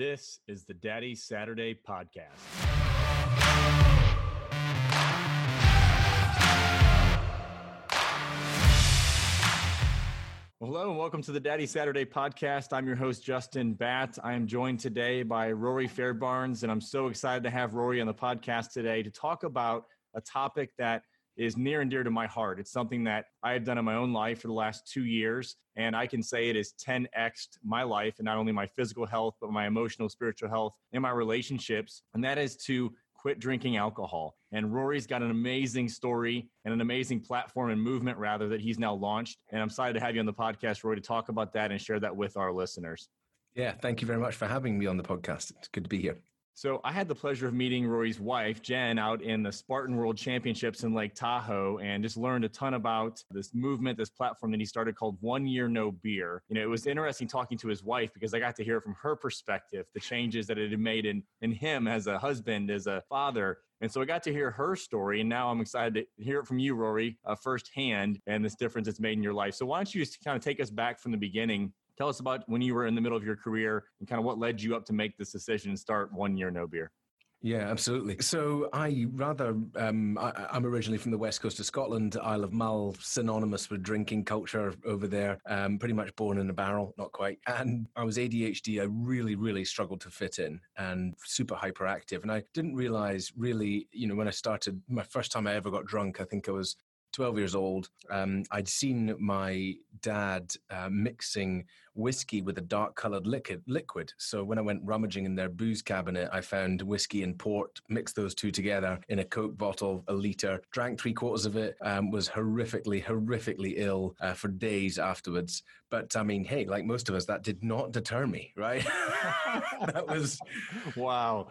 This is the Daddy Saturday podcast. Hello and welcome to the Daddy Saturday podcast. I'm your host, Justin Batt. I am joined today by Rory Fairbairns, and I'm so excited to have Rory on the podcast today to talk about a topic that is near and dear to my heart. It's something that I have done in my own life for the last two years. And I can say it has 10x my life and not only my physical health, but my emotional, spiritual health and my relationships. And that is to quit drinking alcohol. And Rory's got an amazing story and an amazing platform and movement, rather, that he's now launched. And I'm excited to have you on the podcast, Rory, to talk about that and share that with our listeners. Yeah, thank you very much for having me on the podcast. It's good to be here. So I had the pleasure of meeting Rory's wife, Jen, out in the Spartan World Championships in Lake Tahoe and just learned a ton about this movement, this platform that he started called One Year No Beer. You know, it was interesting talking to his wife because I got to hear from her perspective the changes that it had made in, in him as a husband, as a father. And so I got to hear her story, and now I'm excited to hear it from you, Rory, uh, firsthand, and this difference it's made in your life. So why don't you just kind of take us back from the beginning Tell us about when you were in the middle of your career and kind of what led you up to make this decision and start one year no beer. Yeah, absolutely. So I rather, um, I, am originally from the west coast of Scotland, Isle of Mull, synonymous with drinking culture over there. Um, pretty much born in a barrel, not quite. And I was ADHD. I really, really struggled to fit in and super hyperactive. And I didn't realize really, you know, when I started, my first time I ever got drunk, I think I was 12 years old, um, I'd seen my dad uh, mixing whiskey with a dark colored liquid, liquid. So when I went rummaging in their booze cabinet, I found whiskey and port, mixed those two together in a Coke bottle, a liter, drank three quarters of it, um, was horrifically, horrifically ill uh, for days afterwards. But I mean, hey, like most of us, that did not deter me, right? that was. Wow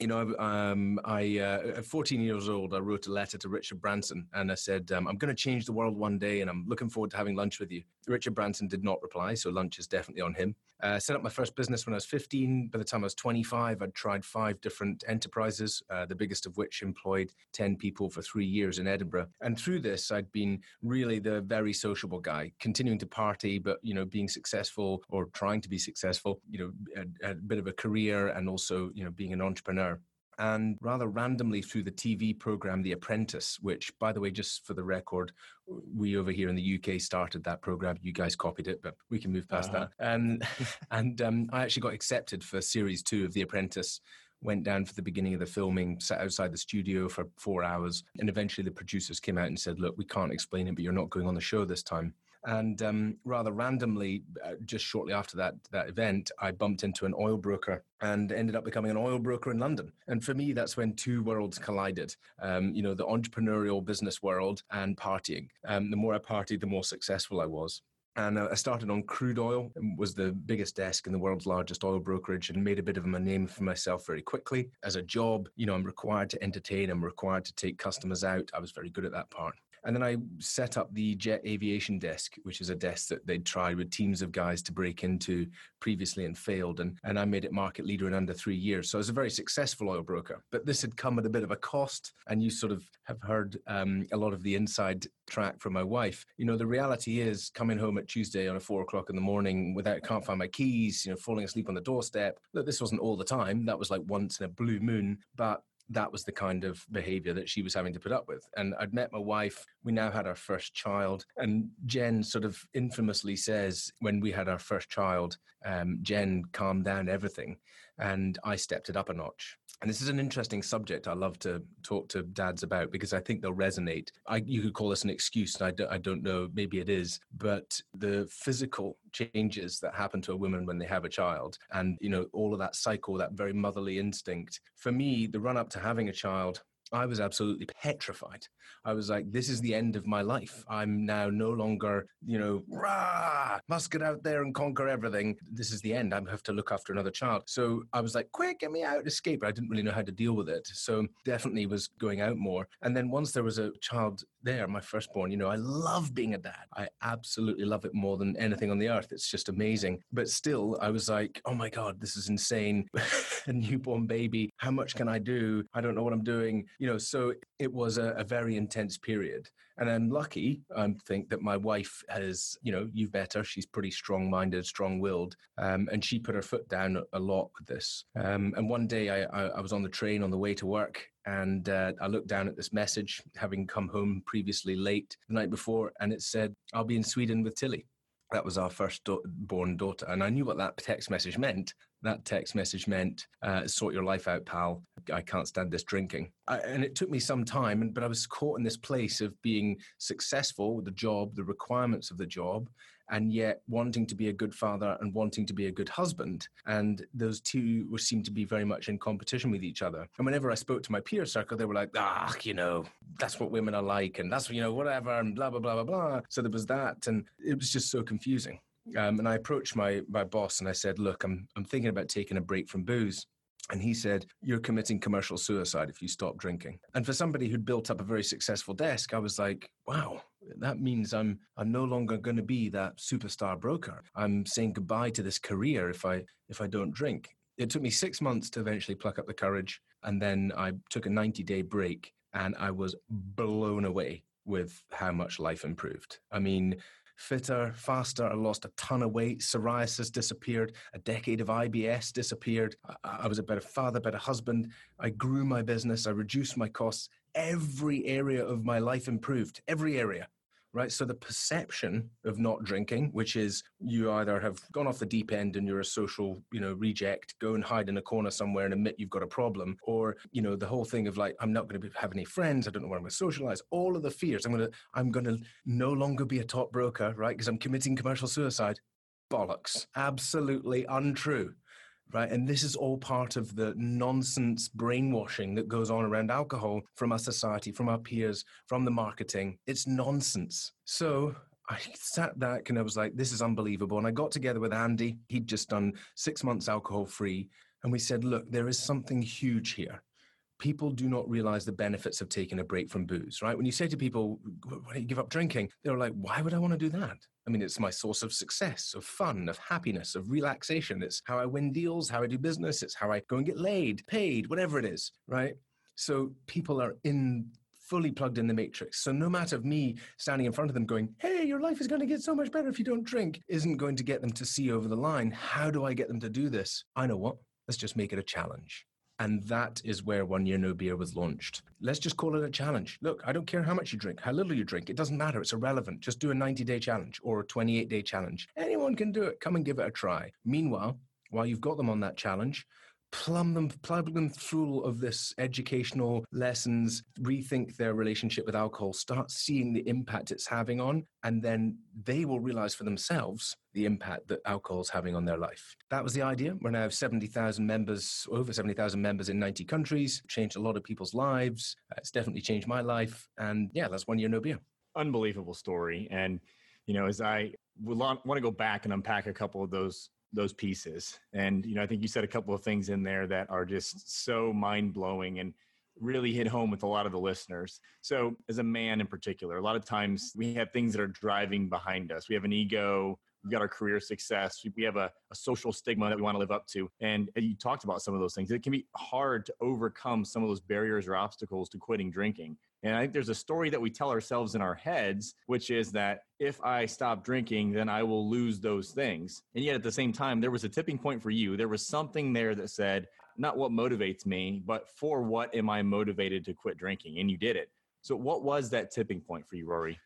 you know, um, I uh, at 14 years old, I wrote a letter to Richard Branson, and I said, um, "I'm going to change the world one day, and I'm looking forward to having lunch with you." Richard Branson did not reply, so lunch is definitely on him. Uh, set up my first business when I was 15. By the time I was 25, I'd tried five different enterprises, uh, the biggest of which employed 10 people for three years in Edinburgh. And through this, I'd been really the very sociable guy, continuing to party, but you know, being successful or trying to be successful. You know, a, a bit of a career, and also you know, being an entrepreneur and rather randomly through the TV program The Apprentice, which, by the way, just for the record, we over here in the UK started that program. You guys copied it, but we can move past uh-huh. that. And and um, I actually got accepted for series two of The Apprentice. Went down for the beginning of the filming, sat outside the studio for four hours, and eventually the producers came out and said, "Look, we can't explain it, but you're not going on the show this time." And um, rather randomly, uh, just shortly after that that event, I bumped into an oil broker and ended up becoming an oil broker in London. And for me, that's when two worlds collided. Um, you know, the entrepreneurial business world and partying. Um, the more I partied, the more successful I was. And uh, I started on crude oil, was the biggest desk in the world's largest oil brokerage, and made a bit of a name for myself very quickly. As a job, you know, I'm required to entertain, I'm required to take customers out. I was very good at that part. And then I set up the Jet Aviation Desk, which is a desk that they'd tried with teams of guys to break into previously and failed. And, and I made it market leader in under three years. So I was a very successful oil broker. But this had come at a bit of a cost. And you sort of have heard um, a lot of the inside track from my wife. You know, the reality is coming home at Tuesday on a four o'clock in the morning without, can't find my keys, you know, falling asleep on the doorstep. Look, this wasn't all the time. That was like once in a blue moon. But that was the kind of behavior that she was having to put up with. And I'd met my wife. We now had our first child. And Jen sort of infamously says, when we had our first child, um, Jen calmed down everything and I stepped it up a notch. And this is an interesting subject I love to talk to dads about because I think they'll resonate. I, you could call this an excuse, I don't, I don't know, maybe it is, but the physical changes that happen to a woman when they have a child and, you know, all of that cycle, that very motherly instinct. For me, the run up to having a child, I was absolutely petrified. I was like, this is the end of my life. I'm now no longer, you know, rah, must get out there and conquer everything. This is the end. I have to look after another child. So I was like, quick, get me out, escape. I didn't really know how to deal with it. So definitely was going out more. And then once there was a child there, my firstborn, you know, I love being a dad. I absolutely love it more than anything on the earth. It's just amazing. But still, I was like, oh my God, this is insane. a newborn baby. How much can I do? I don't know what I'm doing you know, so it was a, a very intense period. And I'm lucky, I think, that my wife has, you know, you've met her. She's pretty strong minded, strong willed. Um, and she put her foot down a lot with this. Um, and one day I, I, I, was on the train on the way to work and uh, I looked down at this message, having come home previously late the night before, and it said, I'll be in Sweden with Tilly. That was our first do- born daughter. And I knew what that text message meant. That text message meant, uh, sort your life out, pal. I can't stand this drinking. I, and it took me some time, but I was caught in this place of being successful with the job, the requirements of the job, and yet wanting to be a good father and wanting to be a good husband. And those two were seemed to be very much in competition with each other. And whenever I spoke to my peer circle, they were like, ah, you know, that's what women are like, and that's, you know, whatever, and blah, blah, blah, blah, blah. So there was that. And it was just so confusing. Um, and I approached my, my boss and I said, look, I'm, I'm thinking about taking a break from booze. And he said, You're committing commercial suicide if you stop drinking. And for somebody who'd built up a very successful desk, I was like, Wow, that means I'm I'm no longer going to be that superstar broker. I'm saying goodbye to this career if I if I don't drink. It took me six months to eventually pluck up the courage. And then I took a 90 day break and I was blown away with how much life improved. I mean, fitter, faster. I lost a ton of weight. Psoriasis disappeared. A decade of IBS disappeared. I, I was a better father, better husband. I grew my business. I reduced my costs. Every area of my life improved. Every area right? So the perception of not drinking, which is you either have gone off the deep end and you're a social, you know, reject, go and hide in a corner somewhere and admit you've got a problem, or you know, the whole thing of like I'm not going to have any friends, I don't know where I'm going to socialize. All of the fears. I'm going to I'm going to no longer be a top broker, right? Because I'm committing commercial suicide. Bollocks. Absolutely untrue right? And this is all part of the nonsense brainwashing that goes on around alcohol from our society, from our peers, from the marketing. It's nonsense. So I sat back and I was like, this is unbelievable. And I got together with Andy. He'd just done six months alcohol free. And we said, look, there is something huge here people do not realize the benefits of taking a break from booze, right? When you say to people, why don't you give up drinking? They're like, why would I want to do that? I mean, it's my source of success, of fun, of happiness, of relaxation. It's how I win deals, how I do business. It's how I go and get laid, paid, whatever it is, right? So people are in fully plugged in the matrix. So no matter me standing in front of them going, hey, your life is going to get so much better if you don't drink, isn't going to get them to see over the line. How do I get them to do this? I know what. Let's just make it a challenge. And that is where One Year No Beer was launched. Let's just call it a challenge. Look, I don't care how much you drink, how little you drink. It doesn't matter. It's irrelevant. Just do a 90 day challenge or a 28 day challenge. Anyone can do it. Come and give it a try. Meanwhile, while you've got them on that challenge, plumb them, plug them full of this educational lessons, rethink their relationship with alcohol, start seeing the impact it's having on, and then they will realize for themselves the impact that alcohol is having on their life. That was the idea. We're now 70,000 members, over 70,000 members in 90 countries, changed a lot of people's lives. Uh, it's definitely changed my life. And yeah, that's one year no beer. Unbelievable story. And, you know, as I want to go back and unpack a couple of those those pieces. And you know, I think you said a couple of things in there that are just so mind blowing and really hit home with a lot of the listeners. So, as a man in particular, a lot of times we have things that are driving behind us. We have an ego, we've got our career success, we have a, a, social stigma that we want to live up to. And you talked about some of those things. It can be hard to overcome some of those barriers or obstacles to quitting drinking. And I think there's a story that we tell ourselves in our heads, which is that if I stop drinking, then I will lose those things. And yet at the same time, there was a tipping point for you. There was something there that said, not what motivates me, but for what am I motivated to quit drinking? And you did it. So, what was that tipping point for you, Rory?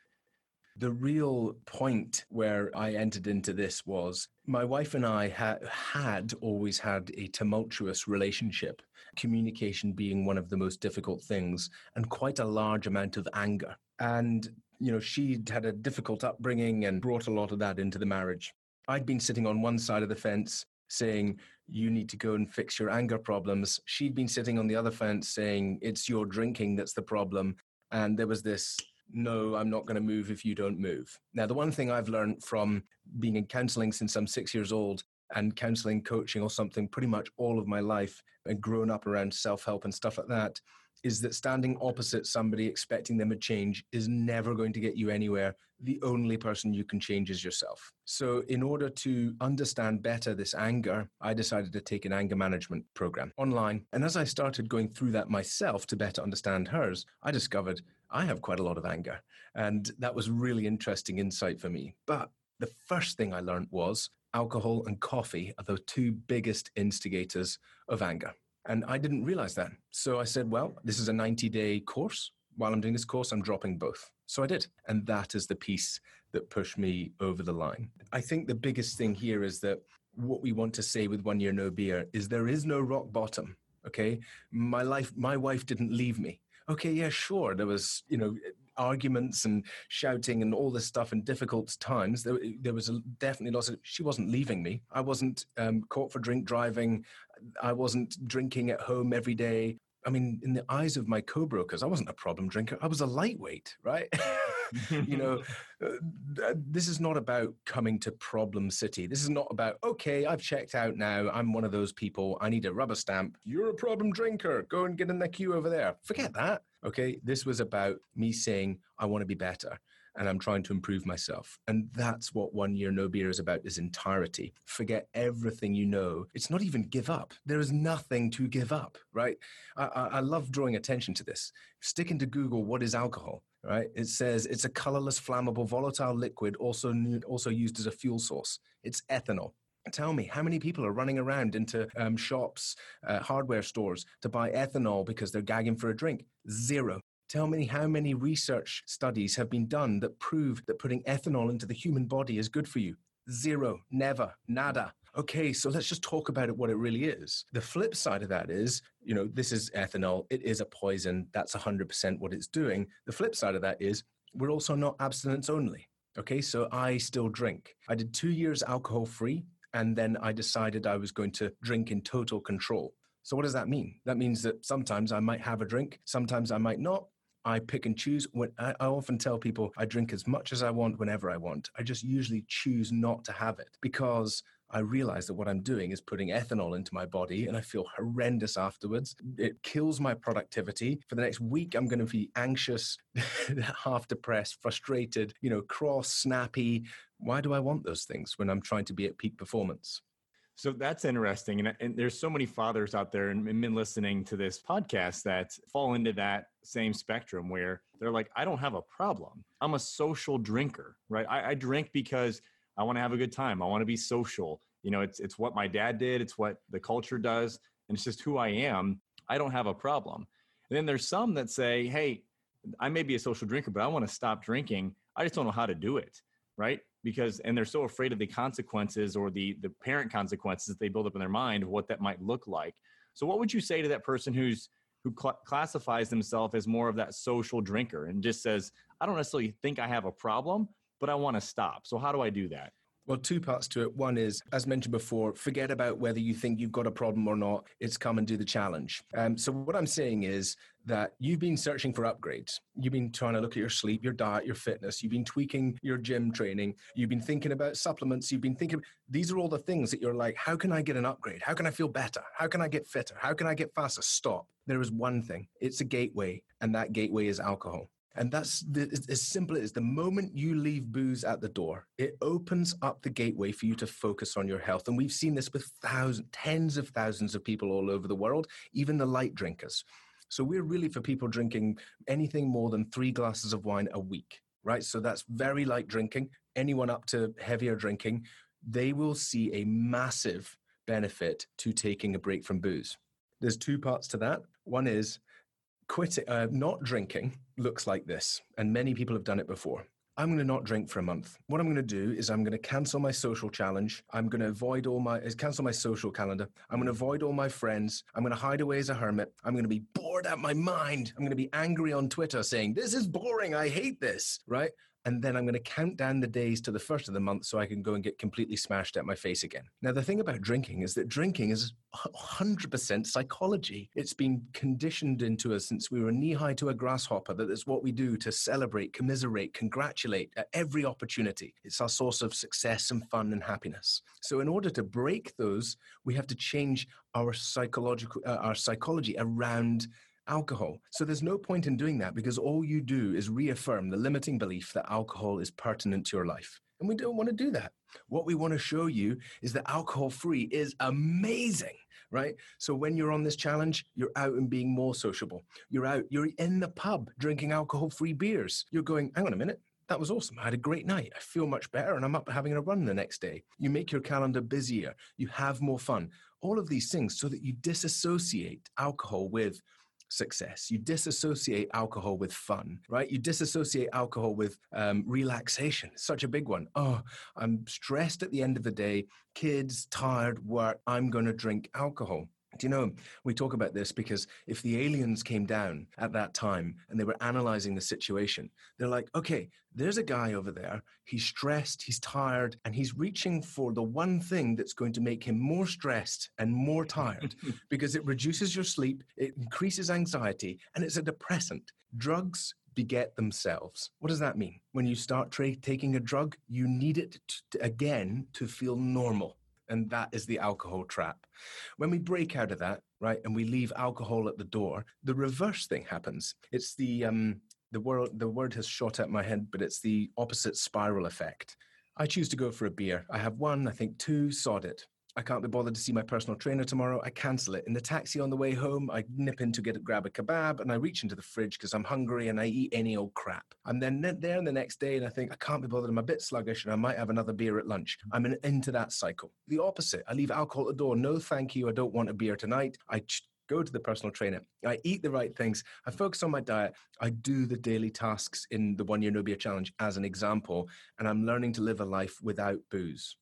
The real point where I entered into this was my wife and I ha- had always had a tumultuous relationship, communication being one of the most difficult things, and quite a large amount of anger. And, you know, she'd had a difficult upbringing and brought a lot of that into the marriage. I'd been sitting on one side of the fence saying, you need to go and fix your anger problems. She'd been sitting on the other fence saying, it's your drinking that's the problem. And there was this no, I'm not going to move if you don't move. Now, the one thing I've learned from being in counseling since I'm six years old and counseling, coaching, or something pretty much all of my life and grown up around self help and stuff like that is that standing opposite somebody expecting them to change is never going to get you anywhere. The only person you can change is yourself. So, in order to understand better this anger, I decided to take an anger management program online. And as I started going through that myself to better understand hers, I discovered I have quite a lot of anger. And that was really interesting insight for me. But the first thing I learned was alcohol and coffee are the two biggest instigators of anger. And I didn't realize that. So I said, well, this is a 90 day course. While I'm doing this course, I'm dropping both. So I did. And that is the piece that pushed me over the line. I think the biggest thing here is that what we want to say with one year no beer is there is no rock bottom. Okay. My life, my wife didn't leave me. Okay. Yeah, sure. There was, you know, arguments and shouting and all this stuff in difficult times. There, there was a, definitely lots of. She wasn't leaving me. I wasn't um, caught for drink driving. I wasn't drinking at home every day. I mean, in the eyes of my co-brokers, I wasn't a problem drinker. I was a lightweight, right? you know, uh, this is not about coming to problem city. This is not about, okay, I've checked out now. I'm one of those people. I need a rubber stamp. You're a problem drinker. Go and get in the queue over there. Forget that. Okay. This was about me saying, I want to be better and I'm trying to improve myself. And that's what One Year No Beer is about is entirety. Forget everything you know. It's not even give up. There is nothing to give up, right? I, I, I love drawing attention to this. Stick into Google, what is alcohol? Right? It says it's a colorless, flammable, volatile liquid, also, also used as a fuel source. It's ethanol. Tell me, how many people are running around into um, shops, uh, hardware stores to buy ethanol because they're gagging for a drink? Zero. Tell me how many research studies have been done that prove that putting ethanol into the human body is good for you? Zero, never, nada. Okay, so let's just talk about it what it really is. The flip side of that is, you know, this is ethanol, it is a poison, that's 100% what it's doing. The flip side of that is we're also not abstinence only. Okay, so I still drink. I did two years alcohol free, and then I decided I was going to drink in total control. So, what does that mean? That means that sometimes I might have a drink, sometimes I might not. I pick and choose. When I, I, often tell people I drink as much as I want whenever I want. I just usually choose not to have it because I realize that what I'm doing is putting ethanol into my body and I feel horrendous afterwards. It kills my productivity. For the next week, I'm going to be anxious, half depressed, frustrated, you know, cross, snappy. Why do I want those things when I'm trying to be at peak performance? So that's interesting. And, and, there's so many fathers out there and men listening to this podcast that fall into that same spectrum where they're like, I don't have a problem. I'm a social drinker, right? I, I drink because I want to have a good time. I want to be social. You know, it's it's what my dad did, it's what the culture does, and it's just who I am. I don't have a problem. And then there's some that say, hey, I may be a social drinker, but I want to stop drinking. I just don't know how to do it, right? because and they're so afraid of the consequences or the the parent consequences that they build up in their mind of what that might look like so what would you say to that person who's who cl- classifies themselves as more of that social drinker and just says i don't necessarily think i have a problem but i want to stop so how do i do that well, two parts to it. One is, as mentioned before, forget about whether you think you've got a problem or not. It's come and do the challenge. Um, so, what I'm saying is that you've been searching for upgrades. You've been trying to look at your sleep, your diet, your fitness. You've been tweaking your gym training. You've been thinking about supplements. You've been thinking, these are all the things that you're like, how can I get an upgrade? How can I feel better? How can I get fitter? How can I get faster? Stop. There is one thing it's a gateway, and that gateway is alcohol. And that's the, as simple as the moment you leave booze at the door, it opens up the gateway for you to focus on your health. And we've seen this with thousands, tens of thousands of people all over the world, even the light drinkers. So we're really for people drinking anything more than three glasses of wine a week, right? So that's very light drinking. Anyone up to heavier drinking, they will see a massive benefit to taking a break from booze. There's two parts to that. One is quitting, uh, not drinking looks like this, and many people have done it before. I'm going to not drink for a month. What I'm going to do is I'm going to cancel my social challenge. I'm going to avoid all my cancel my social calendar. I'm going to avoid all my friends. I'm going to hide away as a hermit. I'm going to be bored out my mind. I'm going to be angry on Twitter saying, "This is boring. I hate this." Right? And then I'm going to count down the days to the first of the month so I can go and get completely smashed at my face again. Now, the thing about drinking is that drinking is 100% psychology. It's been conditioned into us since we were knee high to a grasshopper that it's what we do to celebrate, commiserate, congratulate at every opportunity. It's our source of success and fun and happiness. So, in order to break those, we have to change our psychological, uh, our psychology around alcohol. So there's no point in doing that because all you do is reaffirm the limiting belief that alcohol is pertinent to your life. And we don't want to do that. What we want to show you is that alcohol free is amazing, right? So when you're on this challenge, you're out and being more sociable. You're out, you're in the pub drinking alcohol free beers. You're going, hang on a minute, that was awesome. I had a great night. I feel much better and I'm up having a run the next day. You make your calendar busier. You have more fun. All of these things so that you disassociate alcohol with success. You disassociate alcohol with fun, right? You disassociate alcohol with um, relaxation. Such a big one. Oh, I'm stressed at the end of the day, kids, tired, work. I'm going to drink alcohol. Do you know, we talk about this because if the aliens came down at that time and they were analyzing the situation, they're like, okay, there's a guy over there. He's stressed, he's tired, and he's reaching for the one thing that's going to make him more stressed and more tired because it reduces your sleep, it increases anxiety, and it's a depressant. Drugs beget themselves. What does that mean? When you start tra- taking a drug, you need it to, again to feel normal. And that is the alcohol trap. When we break out of that, right, and we leave alcohol at the door, the reverse thing happens. It's the um, the word the word has shot at my head, but it's the opposite spiral effect. I choose to go for a beer. I have one, I think two, sod it. I can't be bothered to see my personal trainer tomorrow. I cancel it. In the taxi on the way home, I nip in to get grab a kebab and I reach into the fridge because I'm hungry and I eat any old crap. I'm then there the next day and I think I can't be bothered. I'm a bit sluggish and I might have another beer at lunch. I'm in, into that cycle. The opposite. I leave alcohol at the door. No, thank you. I don't want a beer tonight. I ch- go to the personal trainer. I eat the right things. I focus on my diet. I do the daily tasks in the one year no beer challenge as an example. And I'm learning to live a life without booze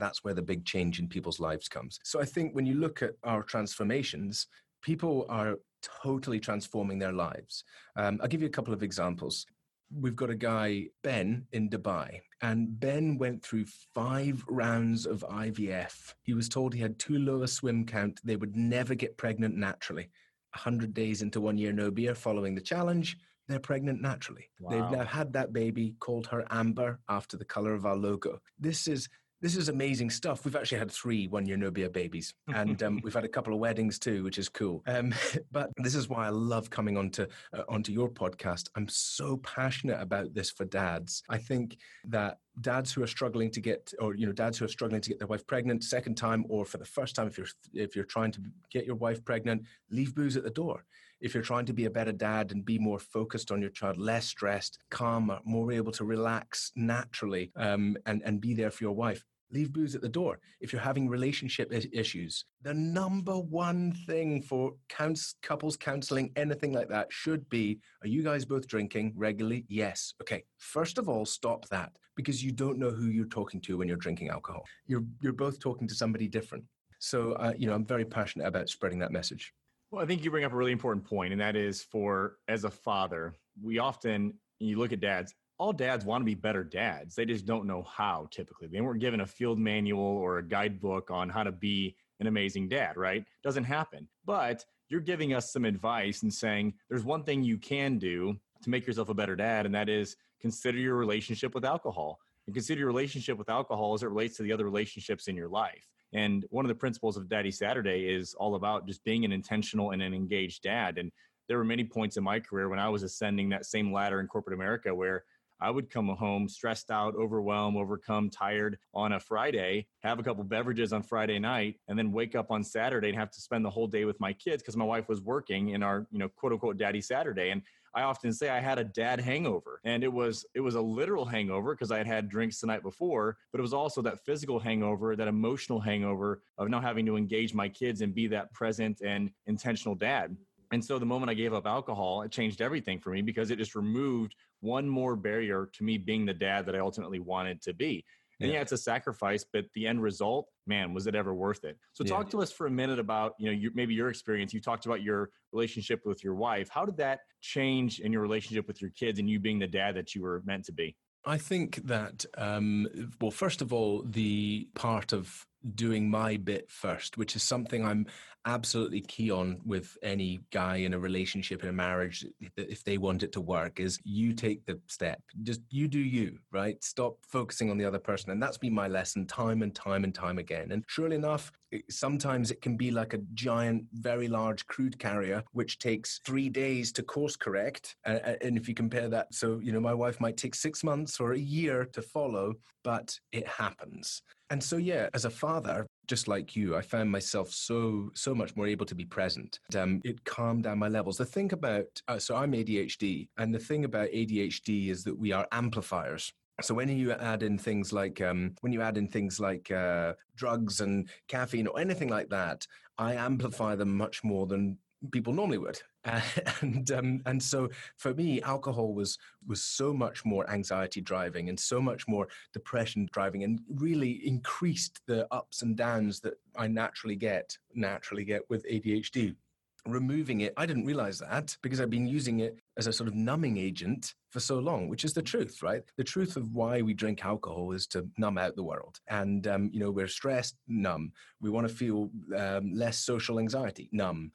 that's where the big change in people's lives comes. So I think when you look at our transformations, people are totally transforming their lives. Um, I'll give you a couple of examples. We've got a guy, Ben, in Dubai, and Ben went through five rounds of IVF. He was told he had too low a swim count, they would never get pregnant naturally. 100 days into one year no beer following the challenge, they're pregnant naturally. Wow. They've now had that baby, called her Amber after the color of our logo. This is this is amazing stuff. We've actually had three one year no beer babies, and um, we've had a couple of weddings too, which is cool. Um, but this is why I love coming onto uh, onto your podcast. I'm so passionate about this for dads. I think that dads who are struggling to get, or you know, dads who are struggling to get their wife pregnant second time, or for the first time, if you're if you're trying to get your wife pregnant, leave booze at the door if you're trying to be a better dad and be more focused on your child, less stressed, calmer, more able to relax naturally, um, and and be there for your wife, leave booze at the door. If you're having relationship issues, the number one thing for counts, couples counseling, anything like that, should be: Are you guys both drinking regularly? Yes. Okay. First of all, stop that because you don't know who you're talking to when you're drinking alcohol. You're you're both talking to somebody different. So, uh, you know, I'm very passionate about spreading that message. Well, I think you bring up a really important point, and that is for as a father, we often you look at dads. All dads want to be better dads. They just don't know how. Typically, they weren't given a field manual or a guidebook on how to be an amazing dad. Right? Doesn't happen. But you're giving us some advice and saying there's one thing you can do to make yourself a better dad, and that is consider your relationship with alcohol and consider your relationship with alcohol as it relates to the other relationships in your life. And one of the principles of Daddy Saturday is all about just being an intentional and an engaged dad. And there were many points in my career when I was ascending that same ladder in corporate America where I would come home stressed out, overwhelmed, overcome, tired on a Friday, have a couple beverages on Friday night, and then wake up on Saturday and have to spend the whole day with my kids because my wife was working in our, you know, quote unquote daddy Saturday. And I often say I had a dad hangover and it was it was a literal hangover because I had had drinks the night before, but it was also that physical hangover, that emotional hangover of not having to engage my kids and be that present and intentional dad. And so the moment I gave up alcohol, it changed everything for me because it just removed one more barrier to me being the dad that I ultimately wanted to be. And yeah. yeah, it's a sacrifice, but the end result, man, was it ever worth it? So yeah. talk to us for a minute about, you know, your, maybe your experience. You talked about your relationship with your wife. How did that change in your relationship with your kids and you being the dad that you were meant to be? I think that, um, well, first of all, the part of doing my bit first, which is something I'm absolutely key on with any guy in a relationship in a marriage if they want it to work is you take the step. Just you do you right? Stop focusing on the other person. And that's been my lesson time and time and time again. And surely enough sometimes it can be like a giant very large crude carrier which takes three days to course correct. And if you compare that so you know my wife might take six months or a year to follow but it happens and so, yeah, as a father, just like you, I found myself so so much more able to be present. Um, it calmed down my levels. The thing about uh, so I'm ADHD, and the thing about ADHD is that we are amplifiers. So when you add in things like um, when you add in things like uh, drugs and caffeine or anything like that, I amplify them much more than people normally would. And um, and so for me, alcohol was was so much more anxiety driving and so much more depression driving, and really increased the ups and downs that I naturally get naturally get with ADHD removing it. I didn't realize that because I've been using it as a sort of numbing agent for so long, which is the truth, right? The truth of why we drink alcohol is to numb out the world. And, um, you know, we're stressed, numb. We want to feel um, less social anxiety, numb.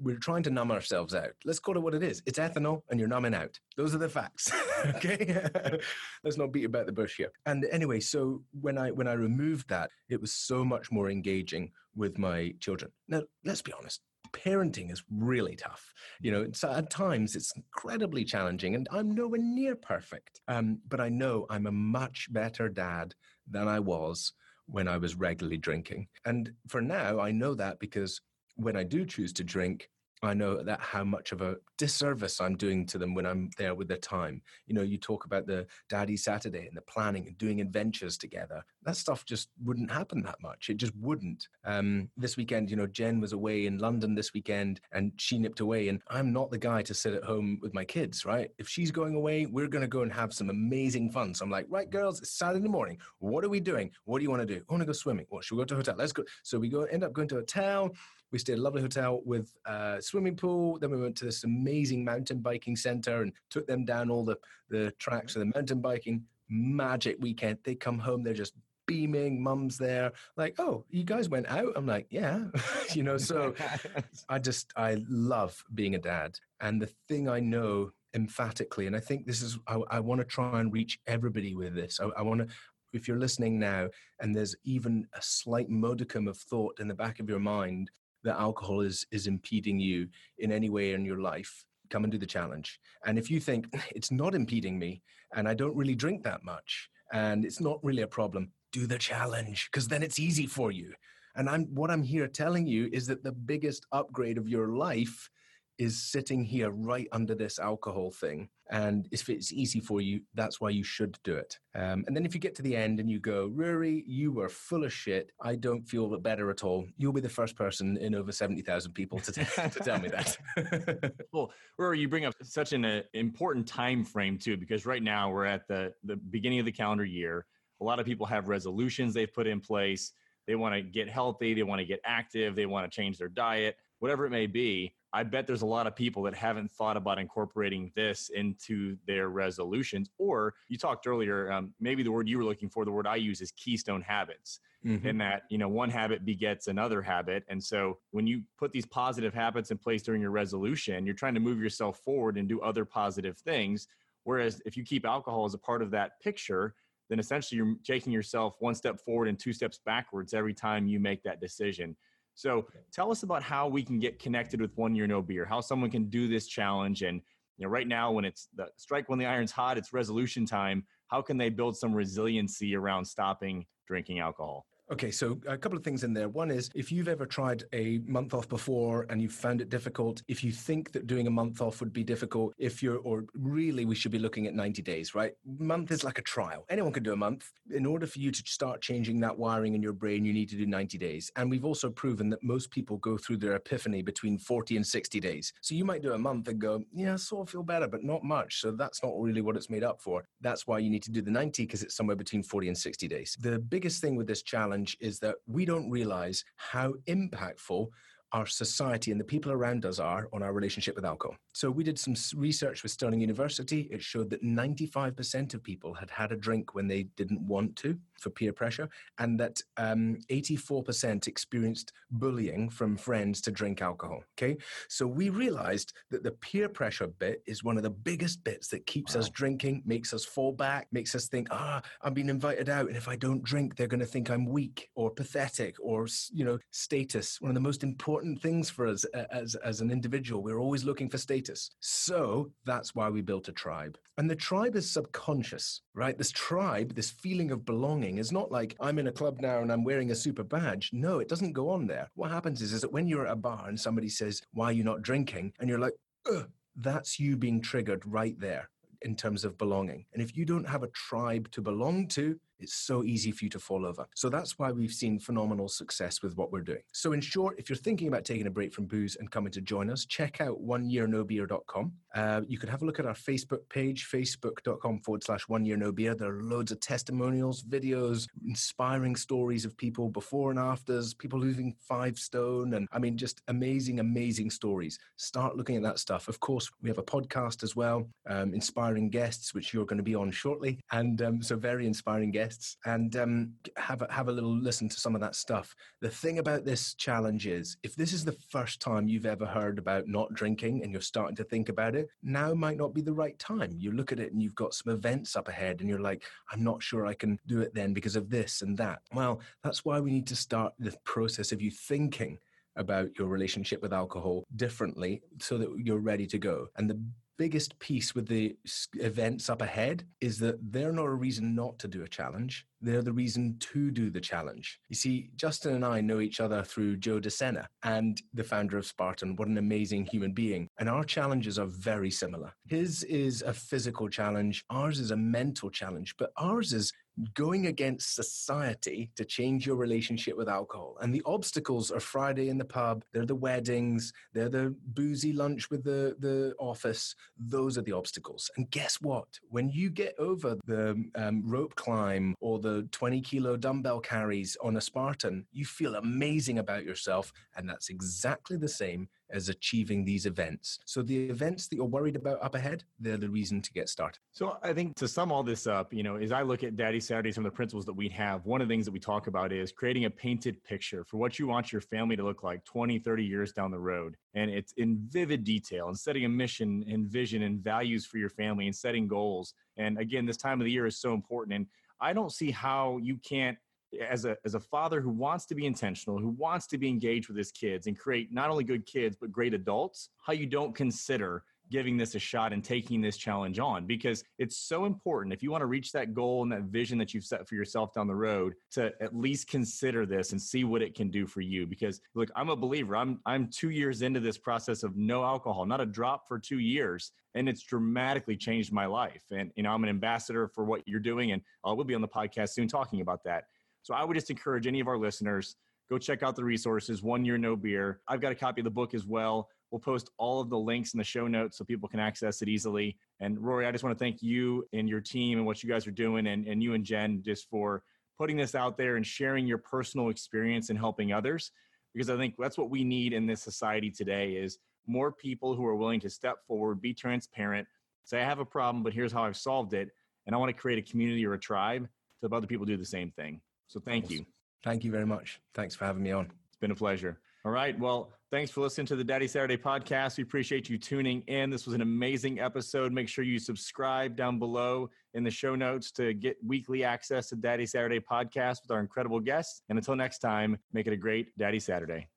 We're trying to numb ourselves out. Let's call it what it is. It's ethanol and you're numbing out. Those are the facts. okay. Let's not beat about the bush here. And anyway, so when I, when I removed that, it was so much more engaging with my children. Now, let's be honest parenting is really tough. You know, so at times it's incredibly challenging, and I'm nowhere near perfect. Um, but I know I'm a much better dad than I was when I was regularly drinking. And for now, I know that because when I do choose to drink, I know that how much of a disservice I'm doing to them when I'm there with their time. You know, you talk about the daddy Saturday and the planning and doing adventures together. That stuff just wouldn't happen that much. It just wouldn't. Um, this weekend, you know, Jen was away in London this weekend and she nipped away. And I'm not the guy to sit at home with my kids, right? If she's going away, we're going to go and have some amazing fun. So I'm like, right, girls, it's Saturday morning. What are we doing? What do you want to do? I want to go swimming. What should we go to a hotel? Let's go. So we go end up going to a hotel. We stayed at a lovely hotel with a swimming pool. Then we went to this amazing mountain biking center and took them down all the, the tracks mm-hmm. of the mountain biking. Magic weekend. They come home, they're just beaming. Mum's there, like, oh, you guys went out. I'm like, yeah, you know. So I just I love being a dad, and the thing I know emphatically, and I think this is I, I want to try and reach everybody with this. I, I want to. If you're listening now, and there's even a slight modicum of thought in the back of your mind that alcohol is is impeding you in any way in your life come and do the challenge. And if you think it's not impeding me and i don't really drink that much and it's not really a problem do the challenge because then it's easy for you. And i'm what i'm here telling you is that the biggest upgrade of your life is sitting here right under this alcohol thing. And if it's easy for you, that's why you should do it. Um, and then if you get to the end and you go, Rory, you were full of shit. I don't feel better at all. You'll be the first person in over 70,000 people to, t- to tell me that. well, Rory, you bring up such an uh, important time frame too, because right now we're at the, the beginning of the calendar year. A lot of people have resolutions they've put in place. They want to get healthy. They want to get active. They want to change their diet, whatever it may be I bet there's a lot of people that haven't thought about incorporating this into their resolutions. Or you talked earlier, um, maybe the word you were looking for, the word I use is keystone habits. Mm-hmm. In that, you know, one habit begets another habit. And so when you put these positive habits in place during your resolution, you're trying to move yourself forward and do other positive things. Whereas if you keep alcohol as a part of that picture, then essentially you're taking yourself one step forward and two steps backwards every time you make that decision. So tell us about how we can get connected with One Year No Beer, how someone can do this challenge. And you know, right now when it's the strike when the iron's hot, it's resolution time. How can they build some resiliency around stopping drinking alcohol? Okay, so a couple of things in there. One is if you've ever tried a month off before and you found it difficult, if you think that doing a month off would be difficult, if you're, or really we should be looking at 90 days, right? Month is like a trial. Anyone can do a month. In order for you to start changing that wiring in your brain, you need to do 90 days. And we've also proven that most people go through their epiphany between 40 and 60 days. So you might do a month and go, yeah, I sort of feel better, but not much. So that's not really what it's made up for. That's why you need to do the 90 because it's somewhere between 40 and 60 days. The biggest thing with this challenge challenge is that we don't realize how impactful our society and the people around us are on our relationship with alcohol. So we did some research with Stirling University. It showed that 95% of people had had a drink when they didn't want to for peer pressure, and that um, 84% experienced bullying from friends to drink alcohol. Okay, so we realized that the peer pressure bit is one of the biggest bits that keeps wow. us drinking, makes us fall back, makes us think, ah, I'm being invited out, and if I don't drink, they're going to think I'm weak or pathetic or you know status. One of the most important things for us as as an individual, we're always looking for status. So that's why we built a tribe, and the tribe is subconscious, right? This tribe, this feeling of belonging is not like I'm in a club now and I'm wearing a super badge. No, it doesn't go on there. What happens is, is that when you're at a bar and somebody says, Why are you not drinking? And you're like, Ugh, that's you being triggered right there in terms of belonging. And if you don't have a tribe to belong to, it's so easy for you to fall over. So that's why we've seen phenomenal success with what we're doing. So, in short, if you're thinking about taking a break from booze and coming to join us, check out oneyearnobeer.com. Uh, you can have a look at our Facebook page, facebook.com forward slash one. There are loads of testimonials, videos, inspiring stories of people before and afters, people losing five stone. And I mean, just amazing, amazing stories. Start looking at that stuff. Of course, we have a podcast as well, um, inspiring guests, which you're going to be on shortly. And um, so, very inspiring guests and um, have a, have a little listen to some of that stuff. The thing about this challenge is, if this is the first time you've ever heard about not drinking and you're starting to think about it, now might not be the right time. You look at it and you've got some events up ahead, and you're like, I'm not sure I can do it then because of this and that. Well, that's why we need to start the process of you thinking about your relationship with alcohol differently so that you're ready to go. And the biggest piece with the events up ahead is that they're not a reason not to do a challenge. They're the reason to do the challenge. You see, Justin and I know each other through Joe DeSena and the founder of Spartan. What an amazing human being. And our challenges are very similar. His is a physical challenge, ours is a mental challenge, but ours is going against society to change your relationship with alcohol. And the obstacles are Friday in the pub, they're the weddings, they're the boozy lunch with the, the office. Those are the obstacles. And guess what? When you get over the um, rope climb or the 20 kilo dumbbell carries on a Spartan, you feel amazing about yourself. And that's exactly the same as achieving these events. So the events that you're worried about up ahead, they're the reason to get started. So I think to sum all this up, you know, as I look at Daddy Saturdays, some of the principles that we have, one of the things that we talk about is creating a painted picture for what you want your family to look like 20, 30 years down the road. And it's in vivid detail and setting a mission and vision and values for your family and setting goals. And again, this time of the year is so important. And I don't see how you can't as a as a father who wants to be intentional, who wants to be engaged with his kids and create not only good kids but great adults, how you don't consider giving this a shot and taking this challenge on. Because it's so important if you want to reach that goal and that vision that you've set for yourself down the road to at least consider this and see what it can do for you. Because look I'm a believer. I'm I'm 2 years into this process of no alcohol not a drop for 2 years and it's dramatically changed my life. And you know I'm an ambassador for what you're doing and uh, I will be on the podcast soon talking about that so I would just encourage any of our listeners go check out the resources. One year no beer. I've got a copy of the book as well. We'll post all of the links in the show notes so people can access it easily. And Rory, I just want to thank you and your team and what you guys are doing, and, and you and Jen just for putting this out there and sharing your personal experience and helping others. Because I think that's what we need in this society today is more people who are willing to step forward, be transparent, say I have a problem, but here's how I've solved it, and I want to create a community or a tribe to have other people do the same thing. So thank you. Thank you very much. Thanks for having me on. It's been a pleasure. All right. Well, thanks for listening to the Daddy Saturday podcast. We appreciate you tuning in. This was an amazing episode. Make sure you subscribe down below in the show notes to get weekly access to Daddy Saturday podcast with our incredible guests. And until next time, make it a great Daddy Saturday.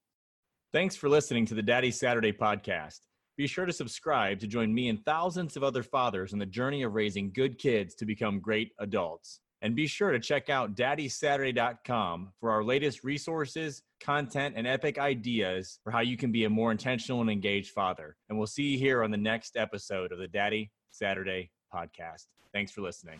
Thanks for listening to the Daddy Saturday podcast. Be sure to subscribe to join me and thousands of other fathers on the journey of raising good kids to become great adults. And be sure to check out daddysaturday.com for our latest resources, content, and epic ideas for how you can be a more intentional and engaged father. And we'll see you here on the next episode of the Daddy Saturday podcast. Thanks for listening.